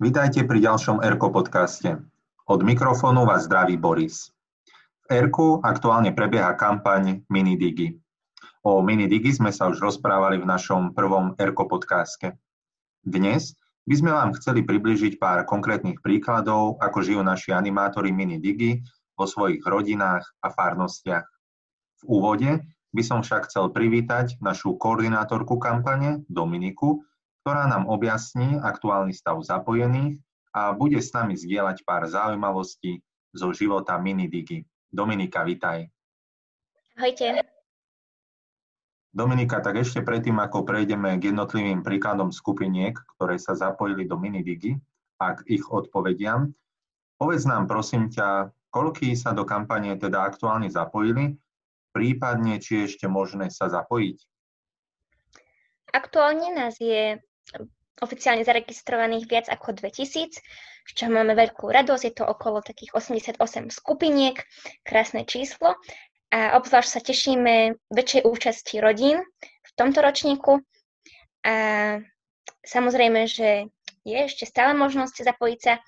Vítajte pri ďalšom ERKO podcaste. Od mikrofónu vás zdraví Boris. V ERKU aktuálne prebieha kampaň MiniDigi. O MiniDigi sme sa už rozprávali v našom prvom ERKO podcaste. Dnes by sme vám chceli približiť pár konkrétnych príkladov, ako žijú naši animátori MiniDigi vo svojich rodinách a farnostiach. V úvode by som však chcel privítať našu koordinátorku kampane Dominiku, ktorá nám objasní aktuálny stav zapojených a bude s nami zdieľať pár zaujímavostí zo života Minidigi. Dominika, vitaj. Ahojte. Dominika, tak ešte predtým, ako prejdeme k jednotlivým príkladom skupiniek, ktoré sa zapojili do Minidigi a k ich odpovediam, povedz nám prosím ťa, koľký sa do kampanie teda aktuálne zapojili, prípadne či ešte možné sa zapojiť? Aktuálne nás je oficiálne zaregistrovaných viac ako 2000, z čoho máme veľkú radosť. Je to okolo takých 88 skupiniek, krásne číslo. A obzvlášť sa tešíme väčšej účasti rodín v tomto ročníku. A samozrejme, že je ešte stále možnosť zapojiť sa,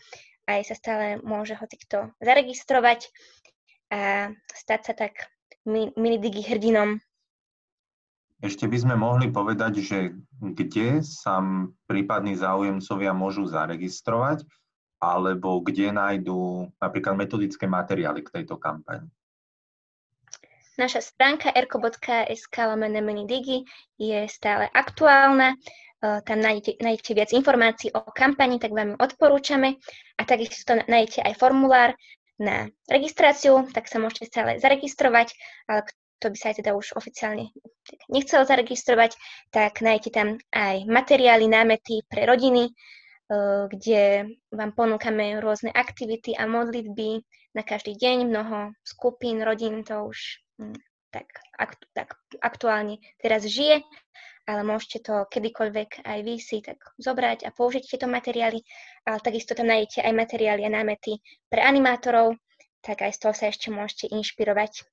aj sa stále môže ho týchto zaregistrovať a stať sa tak mini digi hrdinom ešte by sme mohli povedať, že kde sa prípadní záujemcovia môžu zaregistrovať, alebo kde nájdú napríklad metodické materiály k tejto kampani. Naša stránka erko.sk digi je stále aktuálna. Tam nájdete, nájdete viac informácií o kampani, tak vám ju odporúčame. A takisto nájdete aj formulár na registráciu, tak sa môžete stále zaregistrovať, ale kto by sa aj teda už oficiálne nechcel zaregistrovať, tak nájdete tam aj materiály, námety pre rodiny, eh, kde vám ponúkame rôzne aktivity a modlitby na každý deň, mnoho skupín, rodín to už hm, tak, aktu, tak aktuálne teraz žije, ale môžete to kedykoľvek aj vy si tak zobrať a použiť tieto materiály, ale takisto tam nájdete aj materiály a námety pre animátorov, tak aj z toho sa ešte môžete inšpirovať.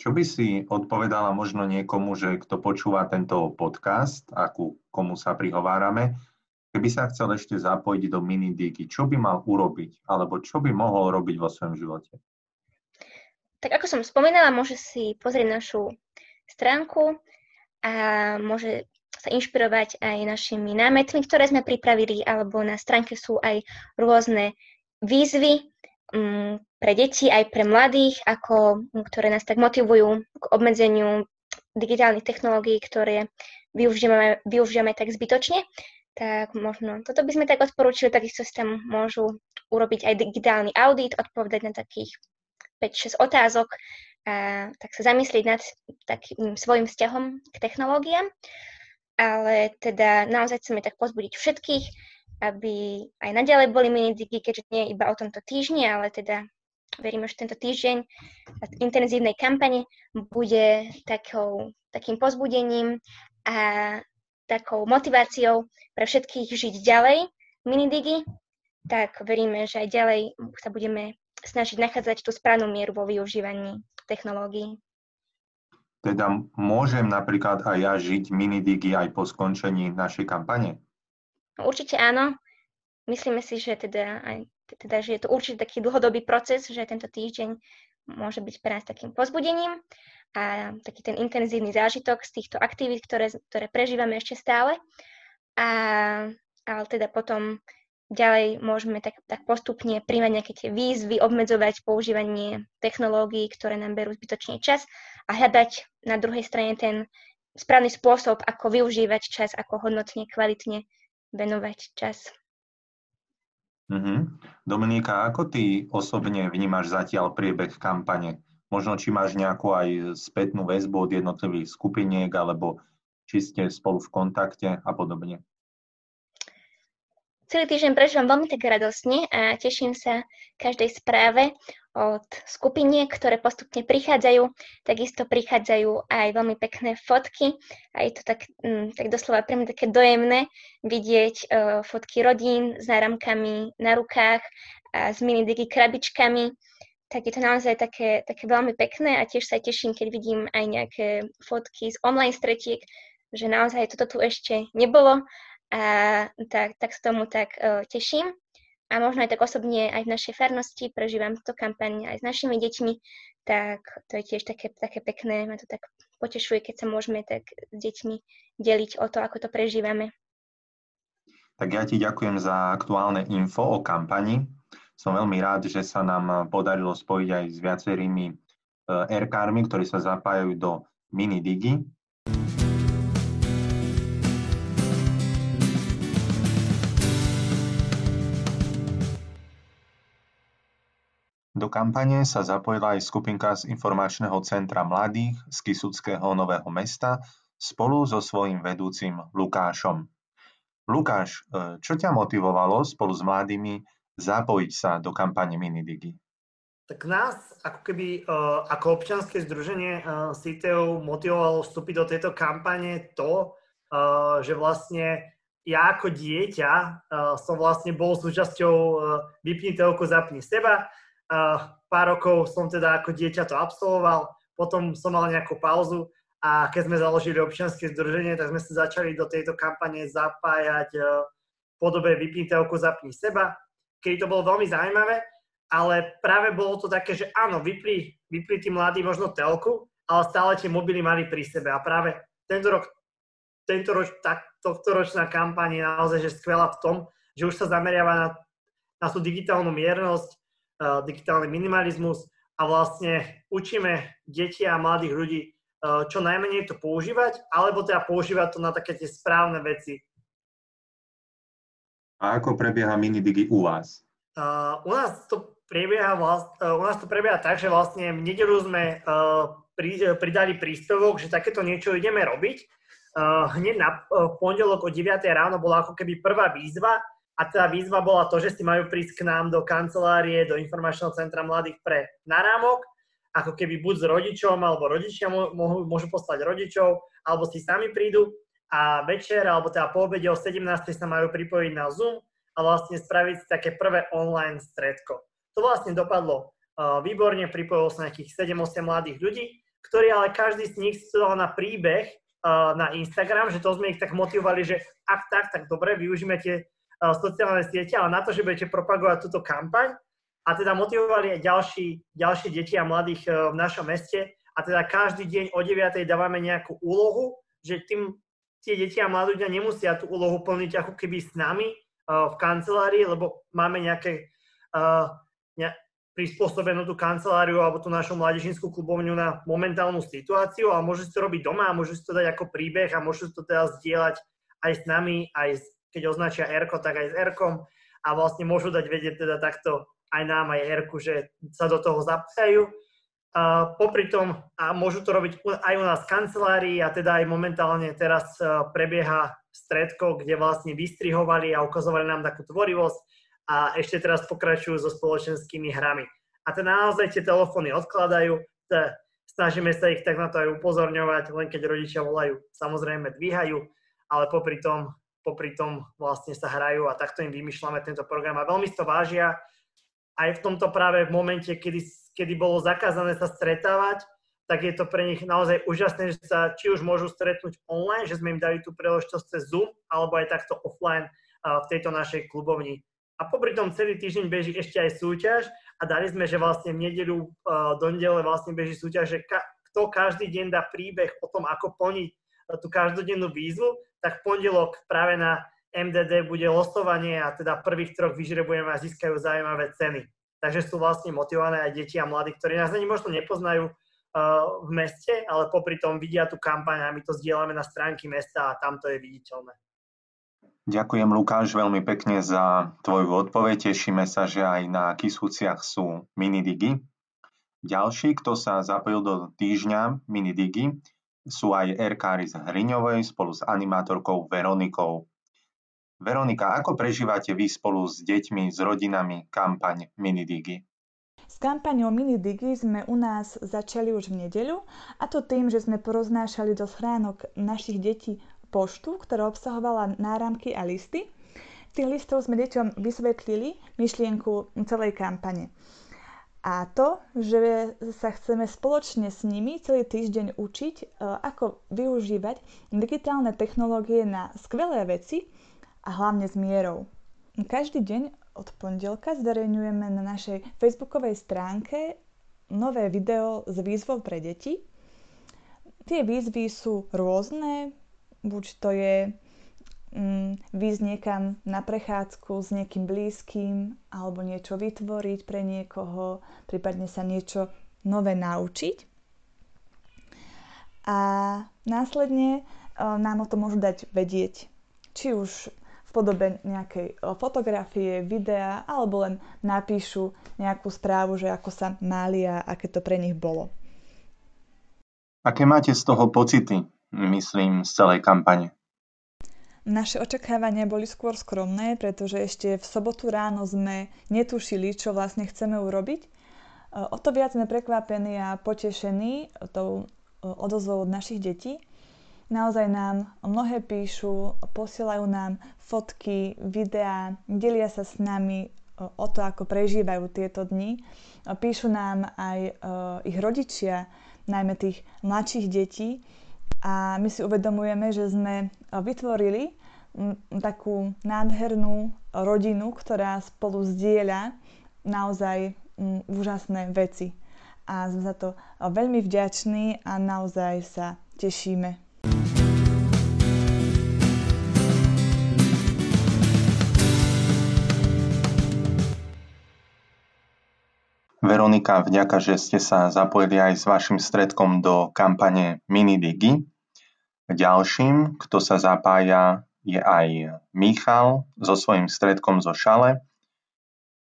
Čo by si odpovedala možno niekomu, že kto počúva tento podcast a ku komu sa prihovárame, keby sa chcel ešte zapojiť do minidigy, čo by mal urobiť, alebo čo by mohol robiť vo svojom živote? Tak ako som spomínala, môže si pozrieť našu stránku a môže sa inšpirovať aj našimi námetmi, ktoré sme pripravili, alebo na stránke sú aj rôzne výzvy, pre deti, aj pre mladých, ako, ktoré nás tak motivujú k obmedzeniu digitálnych technológií, ktoré využívame, využívame tak zbytočne, tak možno toto by sme tak odporúčili, takisto si tam môžu urobiť aj digitálny audit, odpovedať na takých 5-6 otázok, a tak sa zamyslieť nad takým svojim vzťahom k technológiám. Ale teda naozaj chceme tak pozbudiť všetkých, aby aj naďalej boli minidigy, keďže nie iba o tomto týždni, ale teda veríme, že tento týždeň intenzívnej kampane bude takou, takým pozbudením a takou motiváciou pre všetkých žiť ďalej minidigy, tak veríme, že aj ďalej sa budeme snažiť nachádzať tú správnu mieru vo využívaní technológií. Teda môžem napríklad aj ja žiť minidigy aj po skončení našej kampane? Určite áno. Myslíme si, že teda, aj, teda, že je to určite taký dlhodobý proces, že tento týždeň môže byť pre nás takým pozbudením a taký ten intenzívny zážitok z týchto aktivít, ktoré, ktoré prežívame ešte stále. A, ale teda potom ďalej môžeme tak, tak postupne príjmať nejaké tie výzvy, obmedzovať používanie technológií, ktoré nám berú zbytočný čas a hľadať na druhej strane ten správny spôsob, ako využívať čas, ako hodnotne, kvalitne venovať čas. Mm-hmm. Dominika, ako ty osobne vnímaš zatiaľ priebeh kampane? Možno či máš nejakú aj spätnú väzbu od jednotlivých skupiniek, alebo či ste spolu v kontakte a podobne. Celý týždeň prežívam veľmi tak radosne a teším sa každej správe od skupiniek, ktoré postupne prichádzajú. Takisto prichádzajú aj veľmi pekné fotky a je to tak, mm, tak doslova pre mňa také dojemné vidieť uh, fotky rodín s náramkami na rukách a s mini digi krabičkami. Tak je to naozaj také, také veľmi pekné a tiež sa teším, keď vidím aj nejaké fotky z online stretiek, že naozaj toto tu ešte nebolo a tak, tak z tomu tak uh, teším. A možno aj tak osobne aj v našej farnosti prežívam túto kampaň aj s našimi deťmi, tak to je tiež také, také pekné, ma to tak potešuje, keď sa môžeme tak s deťmi deliť o to, ako to prežívame. Tak ja ti ďakujem za aktuálne info o kampani. Som veľmi rád, že sa nám podarilo spojiť aj s viacerými e, RKármi, ktorí sa zapájajú do Mini Digi. Do kampane sa zapojila aj skupinka z Informačného centra mladých z Kisuckého Nového mesta spolu so svojím vedúcim Lukášom. Lukáš, e, čo ťa motivovalo spolu s mladými zapojiť sa do kampane Minidigi? Tak nás ako keby e, ako občianske združenie CITEU motivovalo vstúpiť do tejto kampane to, e, že vlastne ja ako dieťa som vlastne bol súčasťou vypni telku, zapni seba pár rokov som teda ako dieťa to absolvoval, potom som mal nejakú pauzu a keď sme založili občianske združenie, tak sme sa začali do tejto kampane zapájať e, v podobe vypni telku, zapni seba, keď to bolo veľmi zaujímavé, ale práve bolo to také, že áno, vypli, vypli tí mladí možno telku, ale stále tie mobily mali pri sebe. A práve tento rok, tento roč, tak, tohto ročná kampaň je naozaj že skvelá v tom, že už sa zameriava na, na tú digitálnu miernosť, digitálny minimalizmus a vlastne učíme deti a mladých ľudí eh, čo najmenej to používať, alebo teda používať to na také tie správne veci. A ako prebieha minidigi u vás? Uh, u nás to prebieha vlast, uh, u nás to prebieha tak, že vlastne v nedelu sme uh, pri, pridali príspevok, že takéto niečo ideme robiť. Uh, hneď na uh, pondelok o 9 ráno bola ako keby prvá výzva, a tá výzva bola to, že si majú prísť k nám do kancelárie, do informačného centra mladých pre narámok, ako keby buď s rodičom, alebo rodičia môžu, môžu poslať rodičov, alebo si sami prídu a večer, alebo teda po obede o 17. sa majú pripojiť na Zoom a vlastne spraviť si také prvé online stredko. To vlastne dopadlo uh, výborne, pripojilo sa nejakých 7-8 mladých ľudí, ktorí ale každý z nich dal na príbeh uh, na Instagram, že to sme ich tak motivovali, že ak tak, tak dobre, využíme tie sociálne siete, ale na to, že budete propagovať túto kampaň a teda motivovali aj ďalší, ďalšie deti a mladých e, v našom meste a teda každý deň o 9. dávame nejakú úlohu, že tým tie deti a mladí ľudia nemusia tú úlohu plniť ako keby s nami uh, v kancelárii, lebo máme nejaké ne, prispôsobenú tú kanceláriu alebo tú našu mládežnickú klubovňu na momentálnu situáciu a môžu si to robiť doma a môžu si to dať ako príbeh a môžu si to teda zdieľať aj s nami, aj s keď označia r tak aj s r a vlastne môžu dať vedieť teda takto aj nám, aj r že sa do toho zapájajú. A popri tom, a môžu to robiť aj u nás v kancelárii a teda aj momentálne teraz e, prebieha stredko, kde vlastne vystrihovali a ukazovali nám takú tvorivosť a ešte teraz pokračujú so spoločenskými hrami. A teda naozaj tie telefóny odkladajú, snažíme sa ich tak na to aj upozorňovať, len keď rodičia volajú, samozrejme dvíhajú, ale popri tom popri tom vlastne sa hrajú a takto im vymýšľame tento program a veľmi to vážia aj v tomto práve v momente, kedy, kedy bolo zakázané sa stretávať, tak je to pre nich naozaj úžasné, že sa či už môžu stretnúť online, že sme im dali tú príležitosť cez Zoom, alebo aj takto offline v tejto našej klubovni. A popri tom celý týždeň beží ešte aj súťaž a dali sme, že vlastne v nedelu do nedele vlastne beží súťaž, že ka- kto každý deň dá príbeh o tom, ako plniť tú každodennú výzvu, tak v pondelok práve na MDD bude losovanie a teda prvých troch vyžrebujeme a získajú zaujímavé ceny. Takže sú vlastne motivované aj deti a mladí, ktorí nás ani možno nepoznajú uh, v meste, ale popri tom vidia tú kampaň a my to zdieľame na stránky mesta a tam to je viditeľné. Ďakujem Lukáš veľmi pekne za tvoju odpoveď. Tešíme sa, že aj na Kisúciach sú minidigi. Ďalší, kto sa zapojil do týždňa minidigi, sú aj erkári z Hriňovej spolu s animátorkou Veronikou. Veronika, ako prežívate vy spolu s deťmi, s rodinami kampaň Minidigi? S kampaňou Minidigi sme u nás začali už v nedeľu a to tým, že sme poroznášali do schránok našich detí poštu, ktorá obsahovala náramky a listy. Tých listov sme deťom vysvetlili myšlienku celej kampane a to, že sa chceme spoločne s nimi celý týždeň učiť, e, ako využívať digitálne technológie na skvelé veci a hlavne s mierou. Každý deň od pondelka zverejňujeme na našej facebookovej stránke nové video s výzvou pre deti. Tie výzvy sú rôzne, buď to je mm, výjsť niekam na prechádzku s niekým blízkym alebo niečo vytvoriť pre niekoho, prípadne sa niečo nové naučiť. A následne e, nám o to môžu dať vedieť, či už v podobe nejakej e, fotografie, videa alebo len napíšu nejakú správu, že ako sa mali a aké to pre nich bolo. Aké máte z toho pocity, myslím, z celej kampane? Naše očakávania boli skôr skromné, pretože ešte v sobotu ráno sme netušili, čo vlastne chceme urobiť. E, o to viac sme prekvapení a potešení tou e, odozvou od našich detí, Naozaj nám mnohé píšu, posielajú nám fotky, videá, delia sa s nami o to, ako prežívajú tieto dni. Píšu nám aj ich rodičia, najmä tých mladších detí. A my si uvedomujeme, že sme vytvorili takú nádhernú rodinu, ktorá spolu zdieľa naozaj úžasné veci. A sme za to veľmi vďační a naozaj sa tešíme. Veronika, vďaka, že ste sa zapojili aj s vašim stredkom do kampane Minidigi. Ďalším, kto sa zapája, je aj Michal so svojím stredkom zo Šale.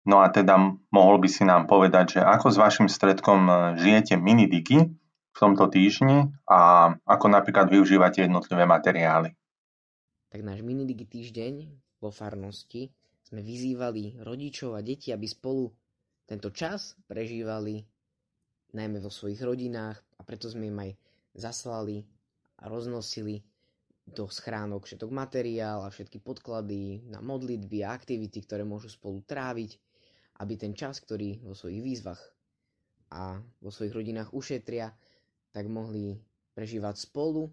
No a teda mohol by si nám povedať, že ako s vašim stredkom žijete Minidigi v tomto týždni a ako napríklad využívate jednotlivé materiály. Tak náš Minidigi týždeň vo farnosti sme vyzývali rodičov a deti, aby spolu tento čas prežívali najmä vo svojich rodinách a preto sme im aj zaslali a roznosili do schránok všetok materiál a všetky podklady na modlitby a aktivity, ktoré môžu spolu tráviť, aby ten čas, ktorý vo svojich výzvach a vo svojich rodinách ušetria, tak mohli prežívať spolu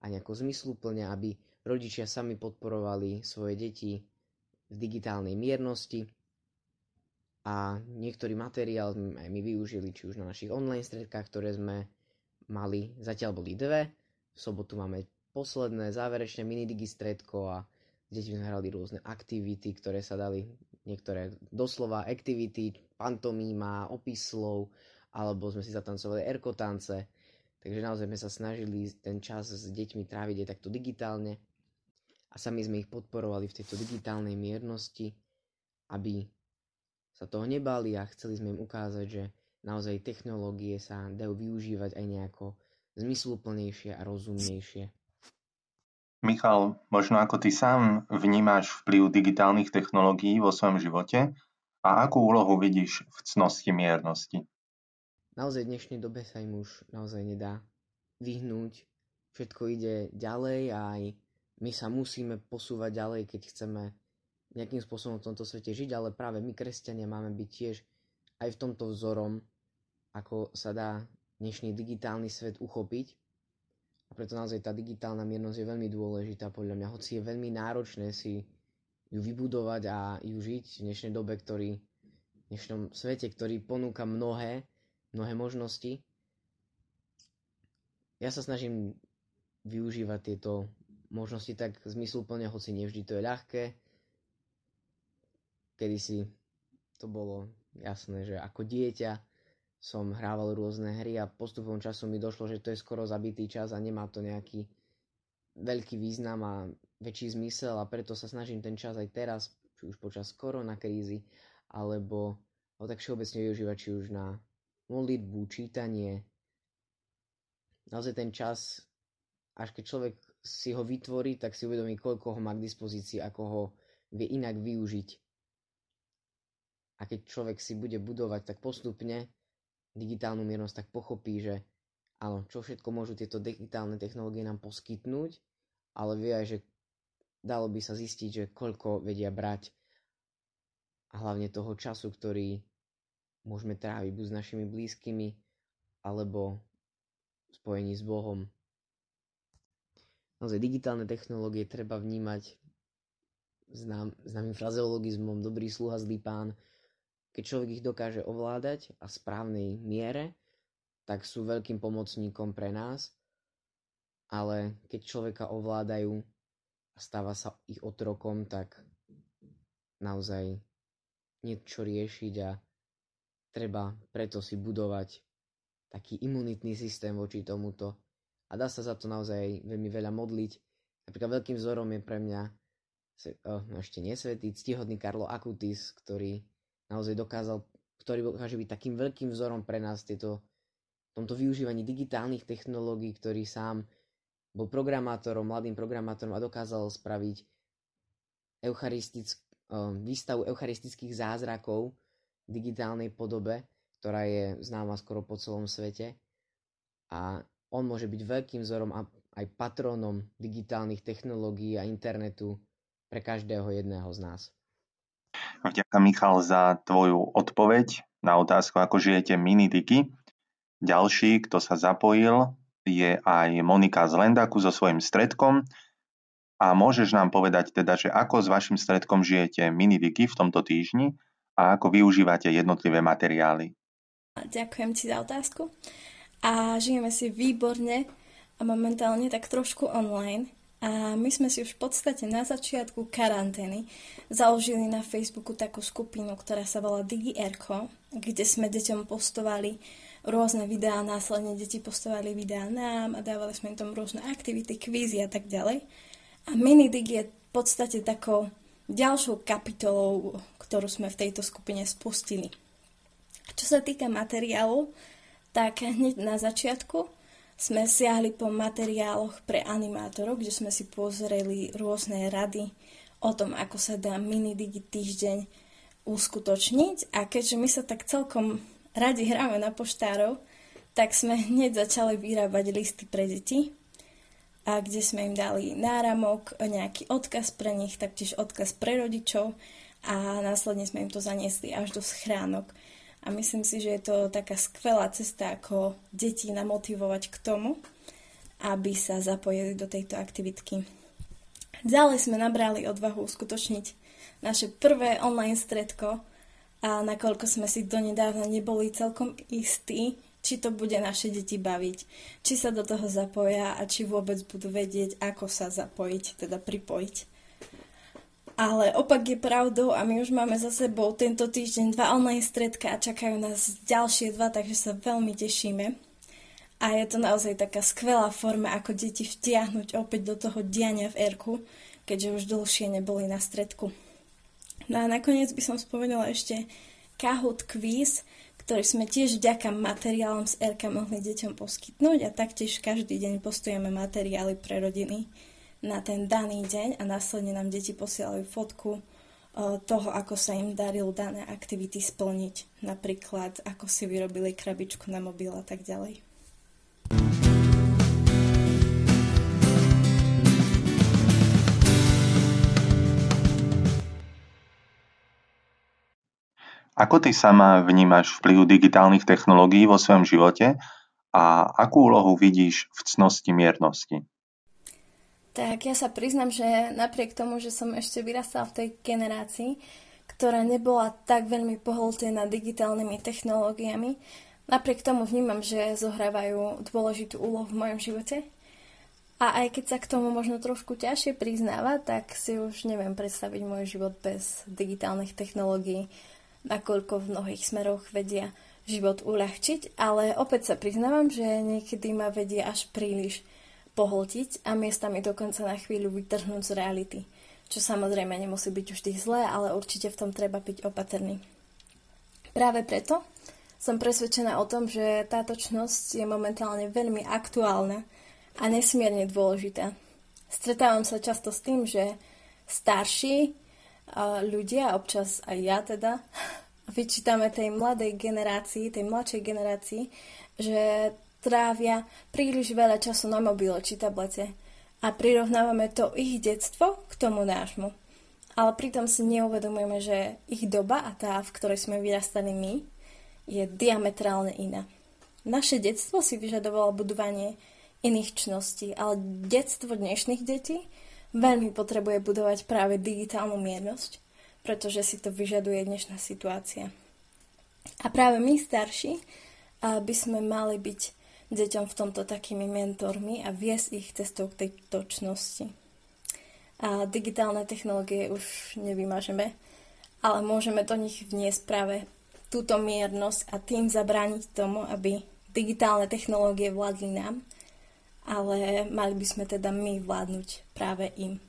a nejako zmysluplne, aby rodičia sami podporovali svoje deti v digitálnej miernosti a niektorý materiál aj my využili či už na našich online stredkách, ktoré sme mali, zatiaľ boli dve, sobotu máme posledné záverečné minidigi stredko a s deťmi sme hrali rôzne aktivity, ktoré sa dali, niektoré doslova aktivity, pantomíma, opis slov, alebo sme si zatancovali erkotance, takže naozaj sme sa snažili ten čas s deťmi tráviť aj takto digitálne. A sami sme ich podporovali v tejto digitálnej miernosti, aby sa toho nebali a chceli sme im ukázať, že naozaj technológie sa dajú využívať aj nejako zmysluplnejšie a rozumnejšie. Michal, možno ako ty sám vnímáš vplyv digitálnych technológií vo svojom živote a akú úlohu vidíš v cnosti miernosti? Naozaj v dnešnej dobe sa im už naozaj nedá vyhnúť. Všetko ide ďalej a aj my sa musíme posúvať ďalej, keď chceme nejakým spôsobom v tomto svete žiť, ale práve my, kresťania, máme byť tiež aj v tomto vzorom, ako sa dá dnešný digitálny svet uchopiť. A preto naozaj tá digitálna miernosť je veľmi dôležitá podľa mňa, hoci je veľmi náročné si ju vybudovať a ju žiť v dnešnej dobe, ktorý, v dnešnom svete, ktorý ponúka mnohé, mnohé možnosti. Ja sa snažím využívať tieto možnosti tak zmysluplne, hoci nevždy to je ľahké, kedysi to bolo jasné, že ako dieťa som hrával rôzne hry a postupom času mi došlo, že to je skoro zabitý čas a nemá to nejaký veľký význam a väčší zmysel a preto sa snažím ten čas aj teraz, či už počas koronakrízy, alebo ho tak všeobecne využívať či už na modlitbu, čítanie. Naozaj ten čas, až keď človek si ho vytvorí, tak si uvedomí, koľko ho má k dispozícii, ako ho vie inak využiť a keď človek si bude budovať tak postupne digitálnu miernosť, tak pochopí, že áno, čo všetko môžu tieto digitálne technológie nám poskytnúť, ale vie aj, že dalo by sa zistiť, že koľko vedia brať a hlavne toho času, ktorý môžeme tráviť buď s našimi blízkymi, alebo v spojení s Bohom. Naozaj digitálne technológie treba vnímať znám, známym frazeologizmom dobrý sluha, zlý pán. Keď človek ich dokáže ovládať a v správnej miere, tak sú veľkým pomocníkom pre nás, ale keď človeka ovládajú a stáva sa ich otrokom, tak naozaj niečo riešiť a treba preto si budovať taký imunitný systém voči tomuto. A dá sa za to naozaj veľmi veľa modliť. Napríklad veľkým vzorom je pre mňa no ešte nesvetý, ctihodný Karlo Akutis, ktorý naozaj dokázal, ktorý dokáže byť takým veľkým vzorom pre nás tieto tomto využívaní digitálnych technológií, ktorý sám bol programátorom, mladým programátorom a dokázal spraviť eucharistick, um, výstavu eucharistických zázrakov v digitálnej podobe, ktorá je známa skoro po celom svete. A on môže byť veľkým vzorom a aj patronom digitálnych technológií a internetu pre každého jedného z nás. Vďaka Michal za tvoju odpoveď na otázku, ako žijete mini-digi. Ďalší, kto sa zapojil, je aj Monika z Lendaku so svojím stredkom. A môžeš nám povedať teda, že ako s vašim stredkom žijete mini-digi v tomto týždni a ako využívate jednotlivé materiály. Ďakujem ti za otázku. A žijeme si výborne a momentálne tak trošku online. A my sme si už v podstate na začiatku karantény založili na Facebooku takú skupinu, ktorá sa volá DigiErko, kde sme deťom postovali rôzne videá, následne deti postovali videá nám a dávali sme im tam rôzne aktivity, kvízy a tak ďalej. A Minidig je v podstate takou ďalšou kapitolou, ktorú sme v tejto skupine spustili. Čo sa týka materiálu, tak hneď na začiatku sme siahli po materiáloch pre animátorov, kde sme si pozreli rôzne rady o tom, ako sa dá mini-digi týždeň uskutočniť a keďže my sa tak celkom radi hráme na poštárov, tak sme hneď začali vyrábať listy pre deti, a kde sme im dali náramok, nejaký odkaz pre nich, taktiež odkaz pre rodičov a následne sme im to zaniesli až do schránok. A myslím si, že je to taká skvelá cesta, ako deti namotivovať k tomu, aby sa zapojili do tejto aktivitky. Ďalej sme nabrali odvahu uskutočniť naše prvé online stredko, a nakoľko sme si donedávna neboli celkom istí, či to bude naše deti baviť, či sa do toho zapoja a či vôbec budú vedieť, ako sa zapojiť, teda pripojiť. Ale opak je pravdou a my už máme za sebou tento týždeň dva online stredka a čakajú nás ďalšie dva, takže sa veľmi tešíme. A je to naozaj taká skvelá forma, ako deti vtiahnuť opäť do toho diania v Erku, keďže už dlhšie neboli na stredku. No a nakoniec by som spomenula ešte Kahoot Quiz, ktorý sme tiež vďaka materiálom z RK mohli deťom poskytnúť a taktiež každý deň postujeme materiály pre rodiny na ten daný deň a následne nám deti posielajú fotku e, toho, ako sa im darilo dané aktivity splniť. Napríklad, ako si vyrobili krabičku na mobil a tak ďalej. Ako ty sama vnímaš vplyv digitálnych technológií vo svojom živote a akú úlohu vidíš v cnosti miernosti? Tak ja sa priznam, že napriek tomu, že som ešte vyrastala v tej generácii, ktorá nebola tak veľmi pohltená digitálnymi technológiami, napriek tomu vnímam, že zohrávajú dôležitú úlohu v mojom živote. A aj keď sa k tomu možno trošku ťažšie priznáva, tak si už neviem predstaviť môj život bez digitálnych technológií nakoľko v mnohých smeroch vedia život uľahčiť, ale opäť sa priznávam, že niekedy ma vedie až príliš pohltiť a miestami dokonca na chvíľu vytrhnúť z reality. Čo samozrejme nemusí byť vždy zlé, ale určite v tom treba byť opatrný. Práve preto som presvedčená o tom, že táto čnosť je momentálne veľmi aktuálna a nesmierne dôležitá. Stretávam sa často s tým, že starší a ľudia, občas aj ja teda, vyčítame tej mladej generácii, tej mladšej generácii, že trávia príliš veľa času na mobile či tablete a prirovnávame to ich detstvo k tomu nášmu. Ale pritom si neuvedomujeme, že ich doba a tá, v ktorej sme vyrastali my, je diametrálne iná. Naše detstvo si vyžadovalo budovanie iných čností, ale detstvo dnešných detí veľmi potrebuje budovať práve digitálnu miernosť, pretože si to vyžaduje dnešná situácia. A práve my starší by sme mali byť deťom v tomto takými mentormi a viesť ich cestou k tej točnosti. A digitálne technológie už nevymažeme, ale môžeme do nich vniesť práve túto miernosť a tým zabrániť tomu, aby digitálne technológie vládli nám, ale mali by sme teda my vládnuť práve im.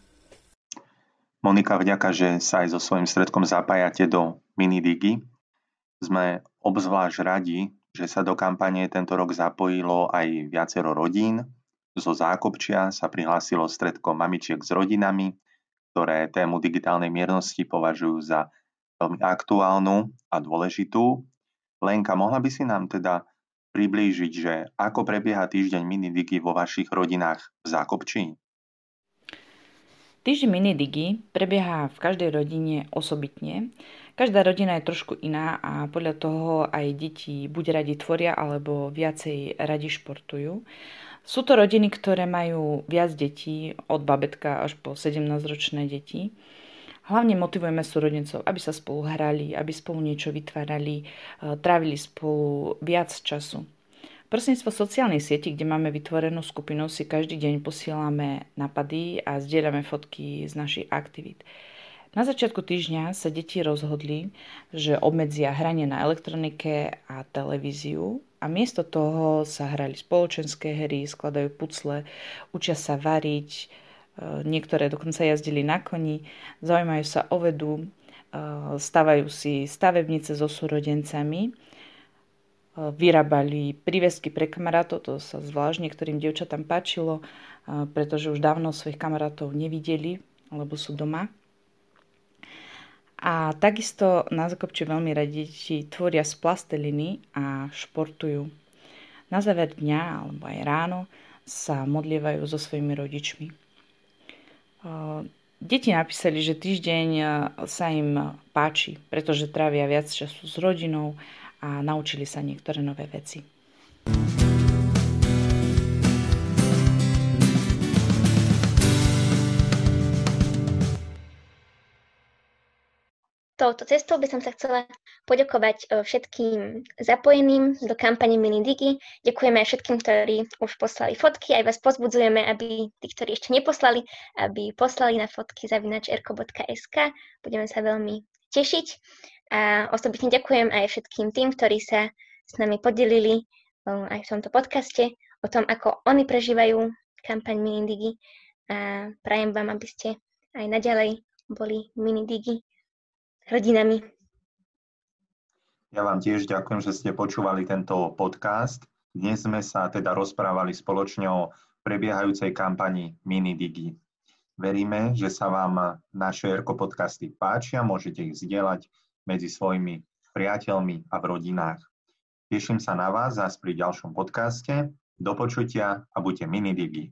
Monika, vďaka, že sa aj so svojím stredkom zapájate do Minidigi. Sme obzvlášť radi, že sa do kampane tento rok zapojilo aj viacero rodín. Zo Zákopčia sa prihlásilo stredko mamičiek s rodinami, ktoré tému digitálnej miernosti považujú za veľmi aktuálnu a dôležitú. Lenka, mohla by si nám teda priblížiť, že ako prebieha týždeň Minidigy vo vašich rodinách v Zákopčí? Týždeň Minidigy prebieha v každej rodine osobitne. Každá rodina je trošku iná a podľa toho aj deti buď radi tvoria, alebo viacej radi športujú. Sú to rodiny, ktoré majú viac detí, od babetka až po 17-ročné deti. Hlavne motivujeme súrodencov, aby sa spolu hrali, aby spolu niečo vytvárali, e, trávili spolu viac času. Prostredníctvo sociálnej sieti, kde máme vytvorenú skupinu, si každý deň posielame napady a zdieľame fotky z našich aktivít. Na začiatku týždňa sa deti rozhodli, že obmedzia hranie na elektronike a televíziu a miesto toho sa hrali spoločenské hry, skladajú pucle, učia sa variť, Eh, niektoré dokonca jazdili na koni, zaujímajú sa o vedu, eh, stavajú si stavebnice so súrodencami, eh, vyrábali prívesky pre kamarátov, to sa zvlášť niektorým dievčatám páčilo, pretože už dávno svojich kamarátov nevideli, alebo sú doma. A takisto na Zakopči veľmi radi deti tvoria z plasteliny a športujú. Na záver dňa alebo aj ráno sa modlievajú so svojimi rodičmi. Deti napísali, že týždeň sa im páči, pretože trávia viac času s rodinou a naučili sa niektoré nové veci. Touto cestou by som sa chcela poďakovať e, všetkým zapojeným do kampane Minidigi. Ďakujeme aj všetkým, ktorí už poslali fotky. Aj vás pozbudzujeme, aby tí, ktorí ešte neposlali, aby poslali na fotky zavinač erko.sk. Budeme sa veľmi tešiť. A osobitne ďakujem aj všetkým tým, ktorí sa s nami podelili e, aj v tomto podcaste o tom, ako oni prežívajú kampaň Minidigi. A prajem vám, aby ste aj naďalej boli Minidigi rodinami. Ja vám tiež ďakujem, že ste počúvali tento podcast. Dnes sme sa teda rozprávali spoločne o prebiehajúcej kampani Minidigi. Veríme, že sa vám naše Erko podcasty páčia, môžete ich zdieľať medzi svojimi priateľmi a v rodinách. Teším sa na vás zás pri ďalšom podcaste. Do počutia a buďte Minidigi.